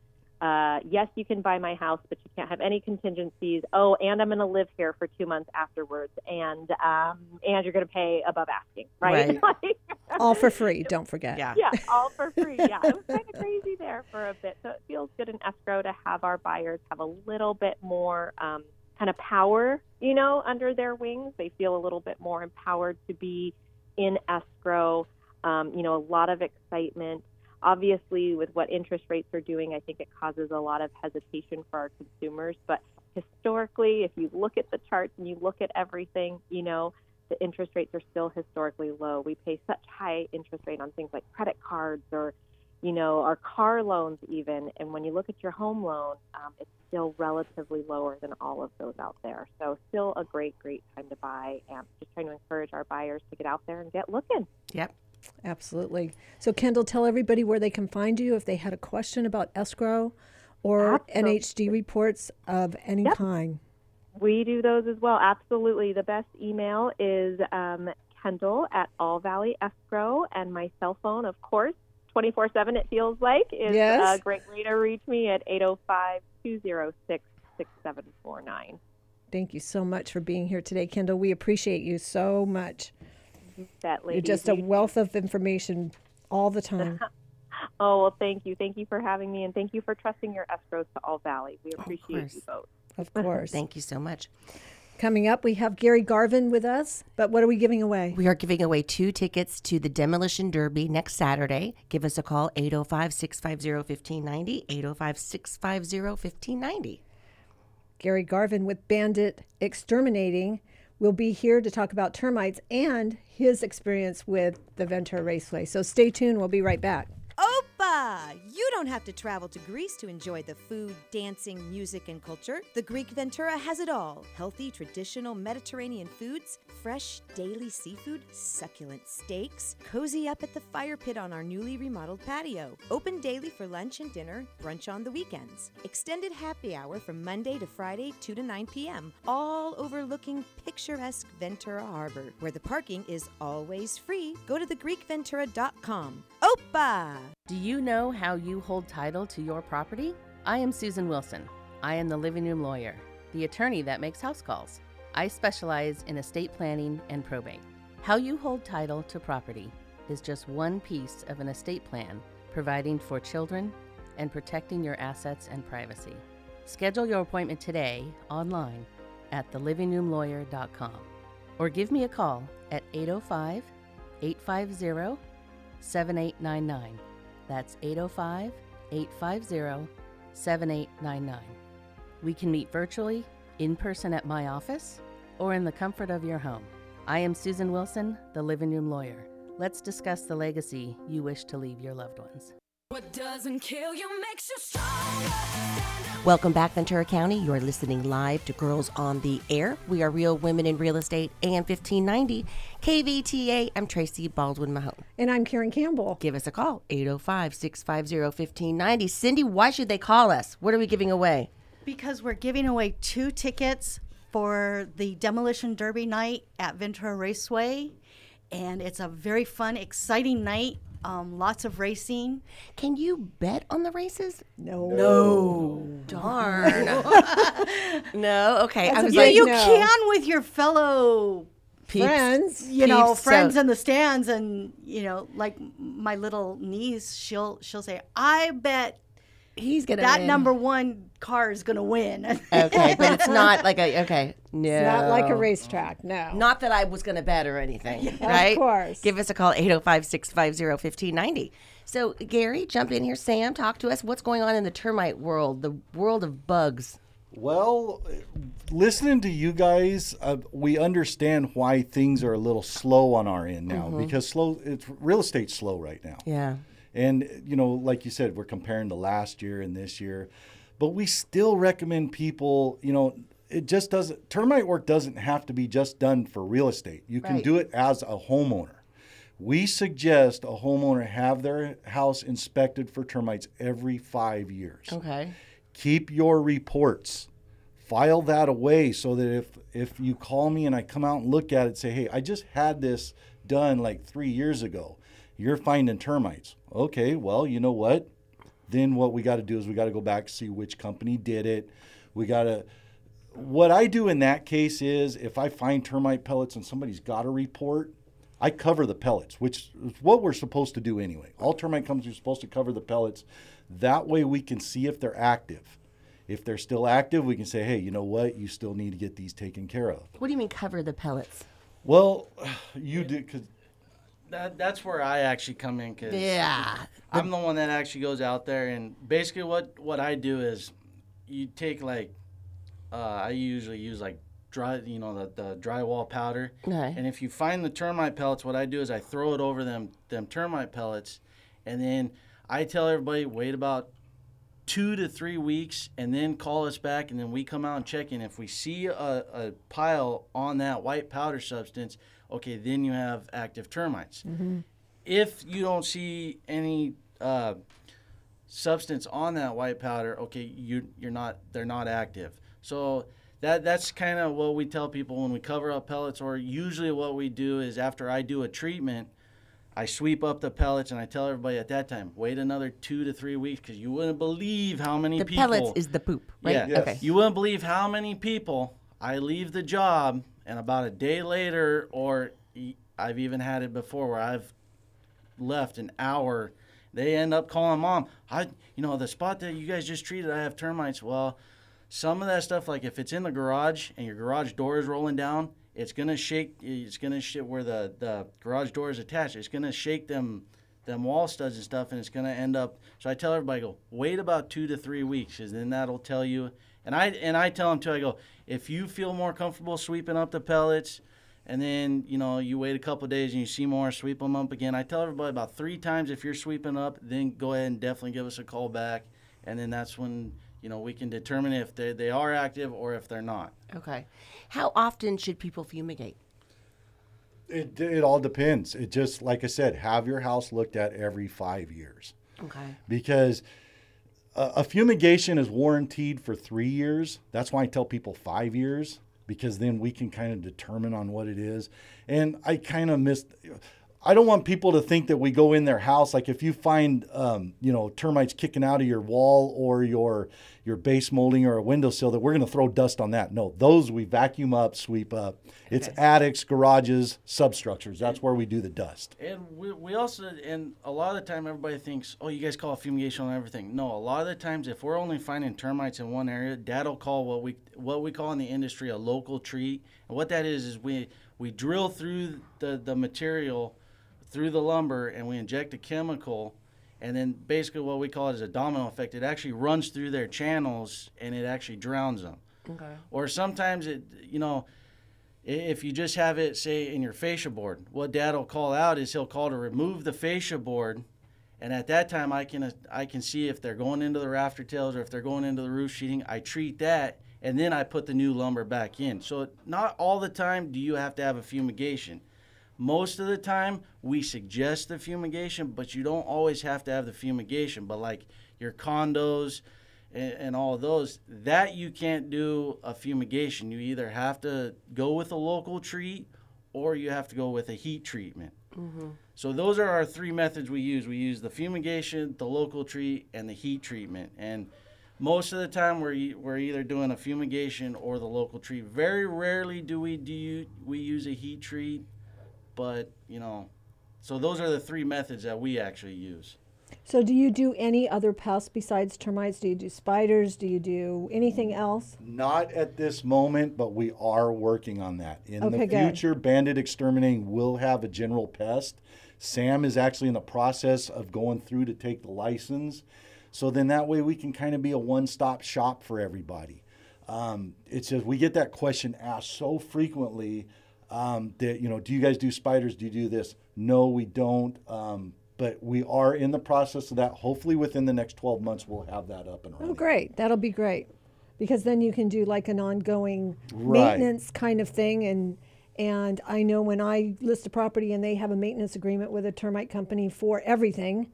uh, yes, you can buy my house, but you can't have any contingencies. Oh, and I'm going to live here for two months afterwards, and um, and you're going to pay above asking, right? [laughs] Like- All for free, don't forget. Yeah. yeah, all for [laughs] free. Yeah, it was kind of crazy there for a bit. So it feels good in escrow to have our buyers have a little bit more um, kind of power, you know, under their wings. They feel a little bit more empowered to be in escrow. Um, you know, a lot of excitement. Obviously, with what interest rates are doing, I think it causes a lot of hesitation for our consumers. But historically, if you look at the charts and you look at everything, you know, the interest rates are still historically low. We pay such high interest rate on things like credit cards or, you know, our car loans even. And when you look at your home loan, um, it's still relatively lower than all of those out there. So still a great, great time to buy. And just trying to encourage our buyers to get out there and get looking. Yep. Absolutely. So, Kendall, tell everybody where they can find you if they had a question about escrow or Absolutely. NHD reports of any Yep. kind. We do those as well. Absolutely. The best email is um, Kendall at All Valley Escrow, and my cell phone, of course, 24 7, it feels like, is Yes. a great way to reach me at 805 206 6749. Thank you so much for being here today, Kendall. We appreciate you so much. That You're just a wealth of information all the time. [laughs] Oh, well, thank you. Thank you for having me, and thank you for trusting your escrows to All Valley. We appreciate you both. Of [laughs] course. Thank you so much. Coming up, we have Gary Garvin with us, but what are we giving away? We are giving away two tickets to the Demolition Derby next Saturday. Give us a call 805 650 1590. 805 650 1590. Gary Garvin with Bandit Exterminating will be here to talk about termites and his experience with the Ventura Raceway. So stay tuned. We'll be right back. Oh, You don't have to travel to Greece to enjoy the food, dancing, music, and culture. The Greek Ventura has it all healthy, traditional Mediterranean foods, fresh daily seafood, succulent steaks, cozy up at the fire pit on our newly remodeled patio. Open daily for lunch and dinner, brunch on the weekends. Extended happy hour from Monday to Friday, 2 to 9 p.m., all overlooking picturesque Ventura Harbor, where the parking is always free. Go to thegreekventura.com. Do you know how you hold title to your property? I am Susan Wilson. I am the living room lawyer, the attorney that makes house calls. I specialize in estate planning and probate. How you hold title to property is just one piece of an estate plan, providing for children and protecting your assets and privacy. Schedule your appointment today online at thelivingroomlawyer.com or give me a call at 805 850 7899. That's 805 850 7899. We can meet virtually, in person at my office, or in the comfort of your home. I am Susan Wilson, the living room lawyer. Let's discuss the legacy you wish to leave your loved ones. What doesn't kill you makes you stronger. Welcome back, Ventura County. You're listening live to Girls on the Air. We are Real Women in Real Estate, AM 1590, KVTA. I'm Tracy Baldwin Mahone. And I'm Karen Campbell. Give us a call, 805 650 1590. Cindy, why should they call us? What are we giving away? Because we're giving away two tickets for the Demolition Derby night at Ventura Raceway. And it's a very fun, exciting night. Um, lots of racing. Can you bet on the races? No. No. Darn. [laughs] [laughs] no. Okay. I was you, like, you no. can with your fellow Peeps. Friends. you know friends so- in the stands and you know like my little niece she'll she'll say i bet He's gonna that win." number one car is gonna win [laughs] Okay, but it's not like a okay. No, [laughs] It's not like a racetrack. No. Not that I was going to bet or anything, right? Of course. Give us a call 805-650-1590. So, Gary, jump in here. Sam, talk to us. What's going on in the termite world, the world of bugs? Well, listening to you guys, uh, we understand why things are a little slow on our end now Mhm. because slow. It's real estate slow right now. Yeah. And you know, like you said, we're comparing to last year and this year, but we still recommend people. You know, it just doesn't. Termite work doesn't have to be just done for real estate. You can Right. do it as a homeowner. We suggest a homeowner have their house inspected for termites every five years Okay. keep your reports file that away so that if if you call me and i come out and look at it say hey i just had this done like three years ago you're finding termites okay well you know what then what we got to do is we got to go back see which company did it we got to what i do in that case is if i find termite pellets and somebody's got a report I cover the pellets, which is what we're supposed to do anyway. All termite companies are supposed to cover the pellets. That way we can see if they're active. If they're still active, we can say, hey, you know what? You still need to get these taken care of. What do you mean cover the pellets? Well, [sighs] you do because That, that's where I actually come in because Yeah. I'm the one that actually goes out there and basically what what I do is you take like uh, I usually use like dry you know the, the drywall powder Okay. and if you find the termite pellets what I do is I throw it over them them termite pellets and then I tell everybody wait about two to three weeks and then call us back and then we come out and check in. If we see a, a pile on that white powder substance okay then you have active termites. If you don't see any uh, substance on that white powder, okay, you you're not they're not active. So that that's kind of what we tell people when we cover up pellets, or usually what we do is after I do a treatment, I sweep up the pellets and I tell everybody at that time, wait another two to three weeks because you wouldn't believe how many The people. pellets is the poop, right? Yeah, Yes. Okay. You wouldn't believe how many people I leave the job and about a day later, or I've even had it before where I've left an hour. They end up calling mom. I, you know, the spot that you guys just treated, I have termites. Well, some of that stuff, like if it's in the garage and your garage door is rolling down, it's gonna shake. It's gonna shit where the the garage door is attached. It's gonna shake them them wall studs and stuff, and it's gonna end up. So I tell everybody, go wait about two to three weeks, and then that'll tell you. And I and I tell them too. I go, if you feel more comfortable sweeping up the pellets, and then you know you wait a couple days and you see more, sweep them up again. I tell everybody about three times if you're sweeping up, then go ahead and definitely give us a call back, and then that's when you know we can determine if they they are active or if they're not. Okay. How often should people fumigate? it, it all depends. It just, like I said, have your house looked at every five years. Okay. because a, a fumigation is warranted for three years. That's why I tell people five years because then we can kind of determine on what it is. And I kind of missed. I don't want people to think that we go in their house like if you find um, you know termites kicking out of your wall or your your base molding or a windowsill that we're going to throw dust on that. No, those we vacuum up, sweep up. It's attics, garages, substructures. That's where we do the dust. And we, we also, and a lot of the time, everybody thinks, oh, you guys call fumigation on everything. No, a lot of the times, if we're only finding termites in one area, Dad'll call what we what we call in the industry a local treat. And what that is is we we drill through the the material, through the lumber, and we inject a chemical. And then basically, what we call it is a domino effect. It actually runs through their channels and it actually drowns them. Okay. Or sometimes it, you know, if you just have it say in your fascia board, what Dad will call out is he'll call to remove the fascia board, and at that time I can I can see if they're going into the rafter tails or if they're going into the roof sheeting. I treat that, and then I put the new lumber back in. So not all the time do you have to have a fumigation. Most of the time, we suggest the fumigation, but you don't always have to have the fumigation. But like your condos and, and all of those, that you can't do a fumigation. You either have to go with a local treat or you have to go with a heat treatment. Mm-hmm. So those are our three methods we use. We use the fumigation, the local treat, and the heat treatment. And most of the time, we're we're either doing a fumigation or the local treat. Very rarely do we do we use a heat treat, but you know, so those are the three methods that we actually use. So, do you do any other pests besides termites? Do you do spiders? Do you do anything else? Not at this moment, but we are working on that. In Okay, the good. future, Bandit Exterminating will have a general pest. Sam is actually in the process of going through to take the license. So then that way we can kind of be a one stop shop for everybody. Um, it's just we get that question asked so frequently um, that, you know, do you guys do spiders? Do you do this? No, we don't. Um, but we are in the process of that. Hopefully within the next 12 months, we'll have that up and running. Oh, great. That'll be great. Because then you can do like an ongoing Right. maintenance kind of thing. And, and I know when I list a property and they have a maintenance agreement with a termite company for everything,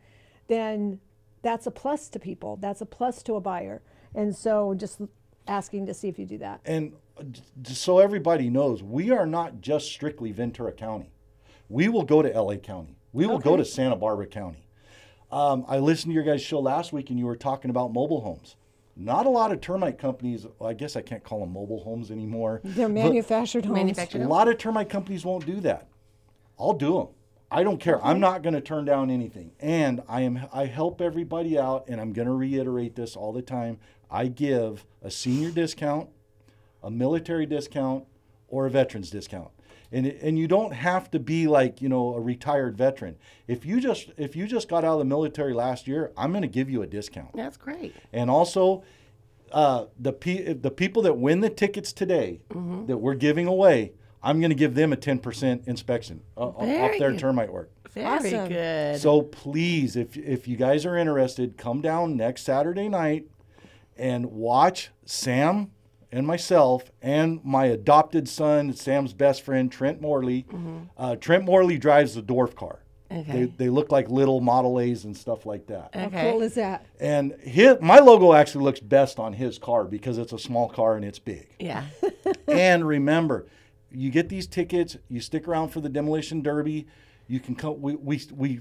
then that's a plus to people. That's a plus to a buyer. And so just asking to see if you do that. And so everybody knows, we are not just strictly Ventura County. We will go to LA County. We will go to Santa Barbara County. Um, I listened to your guys' show last week and you were talking about mobile homes. Not a lot of termite companies, well, I guess I can't call them mobile homes anymore. They're manufactured homes. Manufactured A lot of termite companies won't do that. I'll do them. I don't care. I'm not going to turn down anything. And I am I help everybody out and I'm going to reiterate this all the time. I give a senior discount, a military discount, or a veterans discount. And, and you don't have to be like you know a retired veteran. If you just if you just got out of the military last year, I'm going to give you a discount. That's great. And also, uh, the pe- the people that win the tickets today Mhm. that we're giving away, I'm going to give them a 10% inspection uh, off their good. termite work. Very Awesome. good. So please, if if you guys are interested, come down next Saturday night and watch Sam and myself and my adopted son, Sam's best friend, Trent Morley. Uh, Trent Morley drives the dwarf car. Okay. They, they look like little Model A's and stuff like that. How cool is that? And his, my logo actually looks best on his car because it's a small car and it's big. Yeah. [laughs] and remember, you get these tickets, you stick around for the demolition derby. You can come. We we we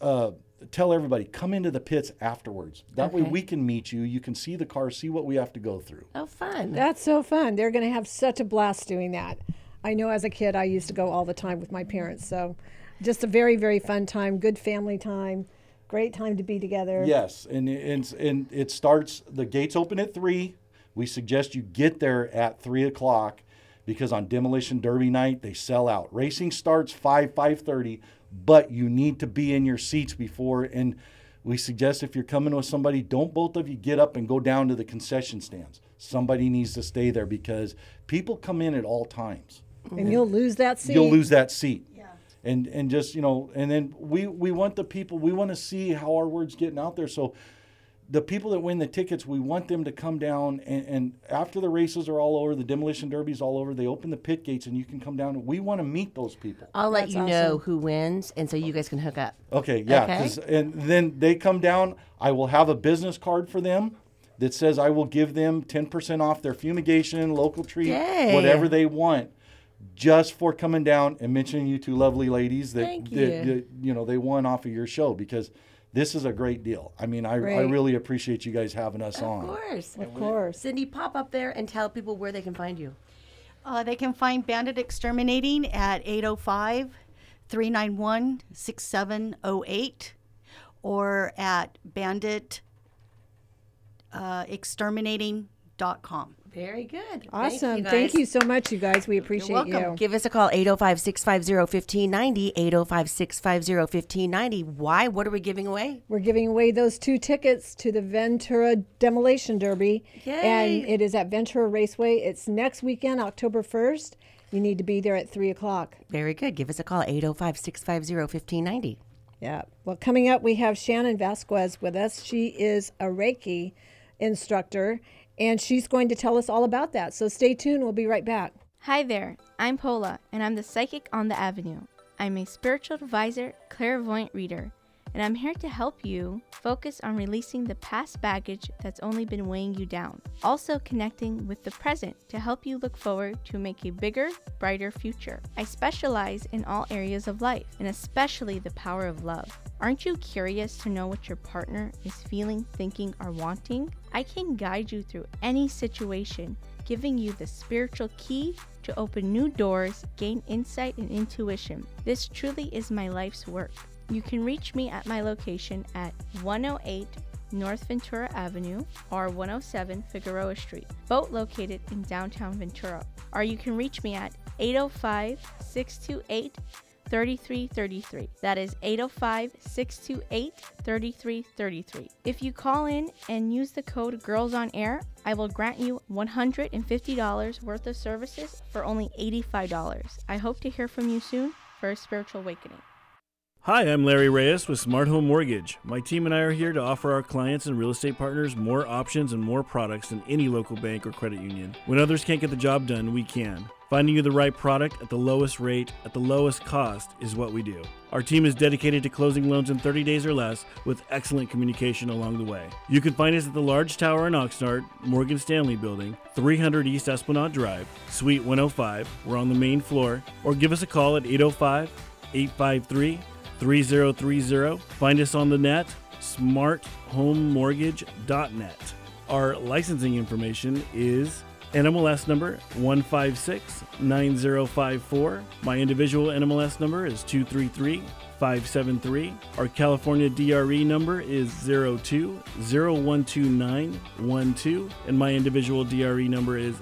uh, tell everybody come into the pits afterwards. That way we can meet you. You can see the car, see what we have to go through. Oh, fun. That's so fun. They're going to have such a blast doing that. I know as a kid, I used to go all the time with my parents. So just a very, very fun time, good family time, great time to be together. Yes, and and and it starts. The gates open at three. We suggest you get there at three o'clock, because on demolition derby night they sell out. Racing starts five five thirty, but you need to be in your seats before. And we suggest if you're coming with somebody, don't both of you get up and go down to the concession stands. Somebody needs to stay there because people come in at all times. And you'll lose that seat. You'll lose that seat. Yeah. And and just you know, and then we we want the people. We want to see how our word's getting out there. So the people that win the tickets, we want them to come down and, and after the races are all over, the demolition derby's all over. They open the pit gates and you can come down. We want to meet those people. I'll let That's you know who wins, and so you guys can hook up. Okay, yeah, Okay. 'cause- and then they come down. I will have a business card for them that says I will give them ten percent off their fumigation, local treat, Yay. whatever they want, just for coming down and mentioning you two lovely ladies that, Thank that, that, you know they won off of your show because this is a great deal. I mean, I, I really appreciate you guys having us Of on. Of course. Of course. Cindy, pop up there and tell people where they can find you. Uh, they can find Bandit Exterminating at 805 391 6708 or at bandit uh, exterminating.com. Very good. Awesome. Thank Thank you, you, so much, you guys. We appreciate You're welcome. you. Give us a call, 805 650 1590. 805 650 1590. Why? What are we giving away? We're giving away those two tickets to the Ventura Demolition Derby. Yay. And it is at Ventura Raceway. It's next weekend, October 1st. You need to be there at 3 o'clock. Very good. Give us a call, 805 650 1590. Yeah. Well, coming up, we have Shannon Vasquez with us. She is a Reiki instructor, and she's going to tell us all about that. So stay tuned. We'll be right back. Hi there, I'm Pola, and I'm the psychic on the avenue. I'm a spiritual advisor, clairvoyant reader, and I'm here to help you focus on releasing the past baggage that's only been weighing you down. Also, connecting with the present to help you look forward to make a bigger, brighter future. I specialize in all areas of life, and especially the power of love. Aren't you curious to know what your partner is feeling, thinking, or wanting? I can guide you through any situation giving you the spiritual key to open new doors, gain insight and intuition. This truly is my life's work. You can reach me at my location at 108 North Ventura Avenue or 107 Figueroa Street, both located in downtown Ventura. Or you can reach me at 805 628 3333. That is 805 628 3333. If you call in and use the code Girls on Air, I will grant you $150 worth of services for only $85. I hope to hear from you soon for a spiritual awakening. Hi, I'm Larry Reyes with Smart Home Mortgage. My team and I are here to offer our clients and real estate partners more options and more products than any local bank or credit union. When others can't get the job done, we can. Finding you the right product at the lowest rate, at the lowest cost, is what we do. Our team is dedicated to closing loans in 30 days or less with excellent communication along the way. You can find us at the large tower in Oxnard, Morgan Stanley Building, 300 East Esplanade Drive, Suite 105. We're on the main floor. Or give us a call at 805 853 3030. Find us on the net, smarthomemortgage.net. Our licensing information is NMLS number 1569054. My individual NMLS number is 233573. Our California DRE number is 02012912 and my individual DRE number is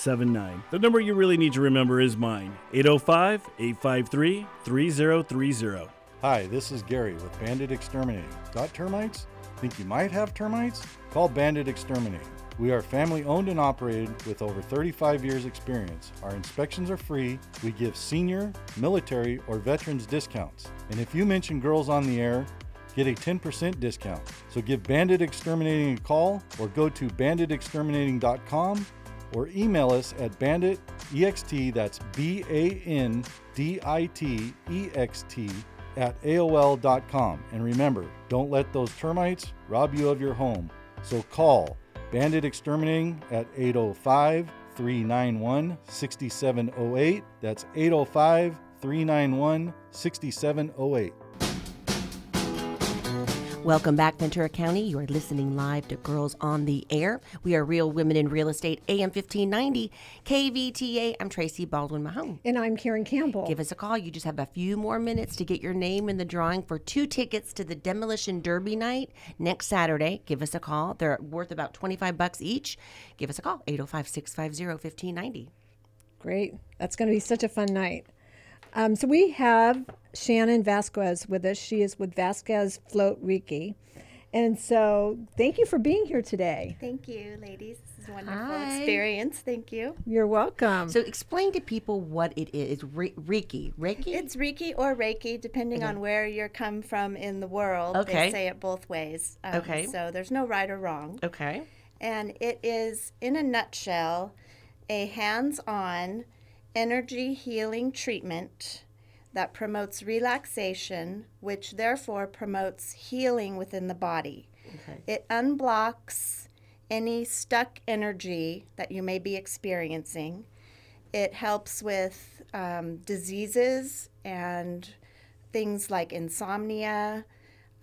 01507079. The number you really need to remember is mine 805 853 3030. Hi, this is Gary with Bandit Exterminating. Got termites? Think you might have termites? Call Bandit Exterminating. We are family owned and operated with over 35 years experience. Our inspections are free. We give senior, military, or veterans discounts. And if you mention girls on the air, get a 10% discount. So give Bandit Exterminating a call or go to banditexterminating.com or email us at banditext, that's B A N D I T E X T, at AOL.com. And remember, don't let those termites rob you of your home. So call Bandit Exterminating at 805 391 6708. That's 805 391 6708. Welcome back, Ventura County. You are listening live to Girls on the Air. We are Real Women in Real Estate, AM 1590, KVTA. I'm Tracy Baldwin Mahone. And I'm Karen Campbell. Give us a call. You just have a few more minutes to get your name in the drawing for two tickets to the Demolition Derby night next Saturday. Give us a call. They're worth about 25 bucks each. Give us a call, 805 650 1590. Great. That's going to be such a fun night. Um, so we have Shannon Vasquez with us. She is with Vasquez Float Reiki. And so thank you for being here today. Thank you, ladies. This is a wonderful Hi. experience. Thank you. You're welcome. So explain to people what it is. It's Re- Reiki. Reiki? It's Reiki or Reiki, depending Okay. on where you're come from in the world. Okay. They say it both ways. Um, Okay. So there's no right or wrong. Okay. And it is, in a nutshell, a hands on energy healing treatment that promotes relaxation, which therefore promotes healing within the body. Okay. It unblocks any stuck energy that you may be experiencing. It helps with um, diseases and things like insomnia,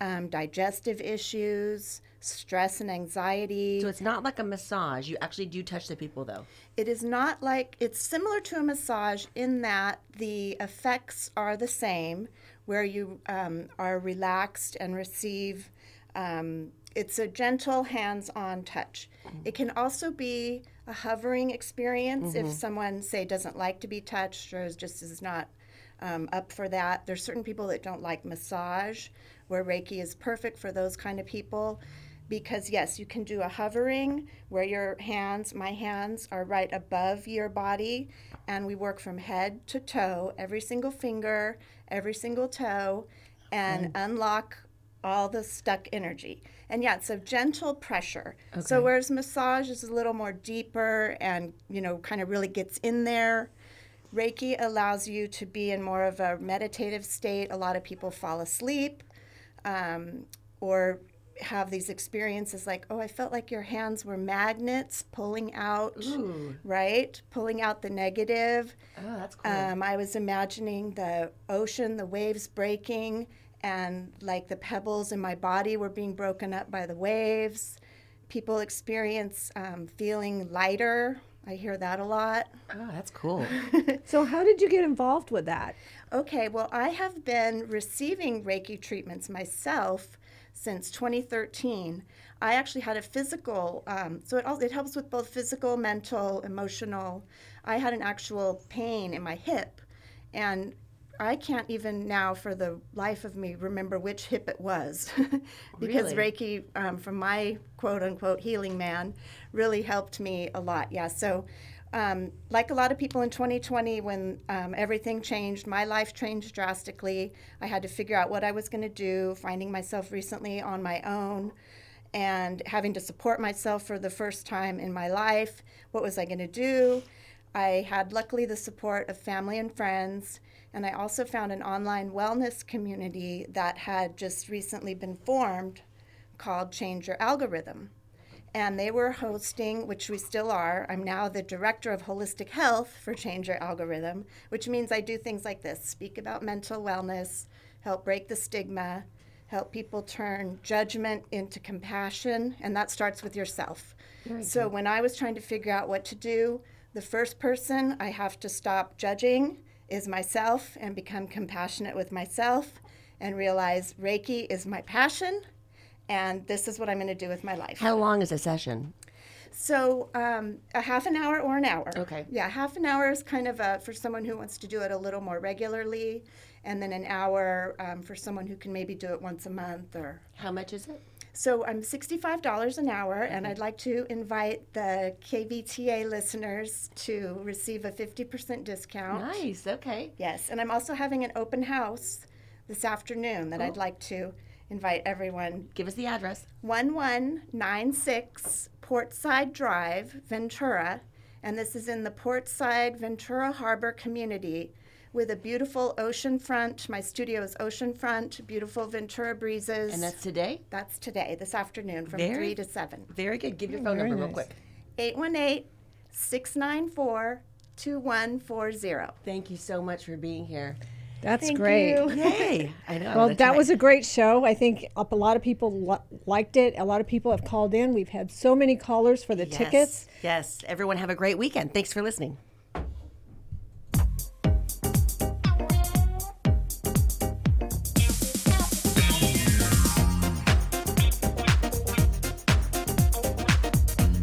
um, digestive issues, stress and anxiety. So it's not like a massage. You actually do touch the people, though. It is not like it's similar to a massage in that the effects are the same, where you um, are relaxed and receive. Um, it's a gentle hands-on touch. It can also be a hovering experience if Mhm. someone say doesn't like to be touched or is just is not um, up for that. There's certain people that don't like massage, where Reiki is perfect for those kind of people. Because yes, you can do a hovering where your hands, my hands, are right above your body, and we work from head to toe, every single finger, every single toe, and unlock all the stuck energy. And yeah, it's a gentle pressure. Okay. So whereas massage is a little more deeper and you know kind of really gets in there, Reiki allows you to be in more of a meditative state. A lot of people fall asleep um, or have these experiences like, oh, I felt like your hands were magnets pulling out, Ooh. right? Pulling out the negative. Oh, that's cool. Um, I was imagining the ocean, the waves breaking, and like the pebbles in my body were being broken up by the waves. People experience um, feeling lighter. I hear that a lot. Oh, that's cool. [laughs] so, how did you get involved with that? Okay, well, I have been receiving Reiki treatments myself since 2013. I actually had a physical, um, so it, all, it helps with both physical, mental, emotional. I had an actual pain in my hip, and I can't even now, for the life of me, remember which hip it was, [laughs] because Really? Reiki, um, from my quote unquote healing man, really helped me a lot. Yeah, so um, like a lot of people in 2020, when um, everything changed, my life changed drastically. I had to figure out what I was going to do, finding myself recently on my own and having to support myself for the first time in my life. What was I going to do? I had luckily the support of family and friends, and I also found an online wellness community that had just recently been formed called Change Your Algorithm. And they were hosting, which we still are. I'm now the director of holistic health for Change Your Algorithm, which means I do things like this speak about mental wellness, help break the stigma, help people turn judgment into compassion, and that starts with yourself. Very so good. when I was trying to figure out what to do, the first person I have to stop judging is myself and become compassionate with myself and realize Reiki is my passion and this is what I'm going to do with my life. How long is a session? So um, a half an hour or an hour. Okay. Yeah, half an hour is kind of a, for someone who wants to do it a little more regularly, and then an hour um, for someone who can maybe do it once a month or. How much is it? So I'm sixty-five dollars an hour, and I'd like to invite the KVTA listeners to receive a fifty percent discount. Nice. Okay. Yes, and I'm also having an open house this afternoon that I'd like to invite everyone. Give us the address. 1196 Portside Drive, Ventura, and this is in the Portside Ventura Harbor community with a beautiful ocean front. My studio is ocean front, beautiful Ventura breezes. And that's today? That's today, this afternoon from Very- 3 to 7. Very good. Give your phone Very number real quick. 818 694 2140. Thank you so much for being here. That's Thank great. you. [laughs] Yay. I know. Well, that right. was a great show. I think a a lot of people lo- liked it. A lot of people have called in. We've had so many callers for the Yes. tickets. Yes. Everyone have a great weekend. Thanks for listening.